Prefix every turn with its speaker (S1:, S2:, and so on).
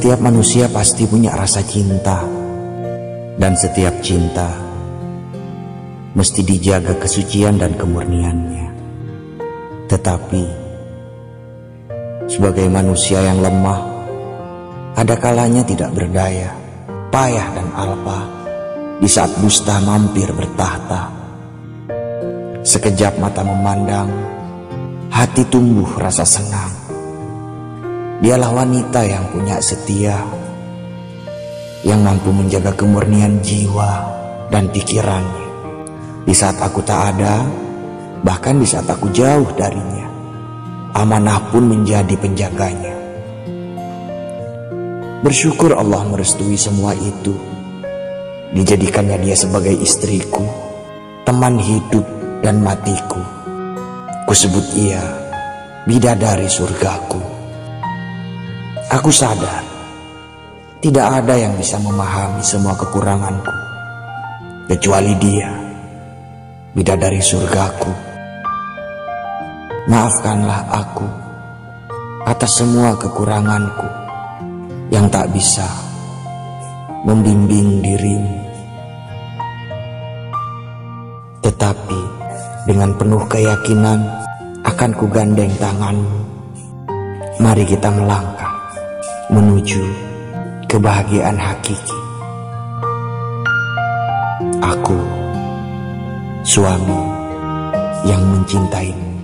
S1: Setiap manusia pasti punya rasa cinta, dan setiap cinta mesti dijaga kesucian dan kemurniannya. Tetapi, sebagai manusia yang lemah, ada kalanya tidak berdaya, payah dan alpa di saat dusta mampir bertahta. Sekejap mata memandang, hati tumbuh rasa senang Dialah wanita yang punya setia, yang mampu menjaga kemurnian jiwa dan pikirannya. Di saat aku tak ada, bahkan di saat aku jauh darinya, amanah pun menjadi penjaganya. Bersyukur Allah merestui semua itu, dijadikannya dia sebagai istriku, teman hidup dan matiku. Kusebut ia bidadari surgaku. Aku sadar, tidak ada yang bisa memahami semua kekuranganku, kecuali dia, bidadari surgaku. Maafkanlah aku atas semua kekuranganku yang tak bisa membimbing dirimu. Tetapi dengan penuh keyakinan akan kugandeng tanganmu. Mari kita melangkah menuju kebahagiaan hakiki. Aku, suami yang mencintaimu.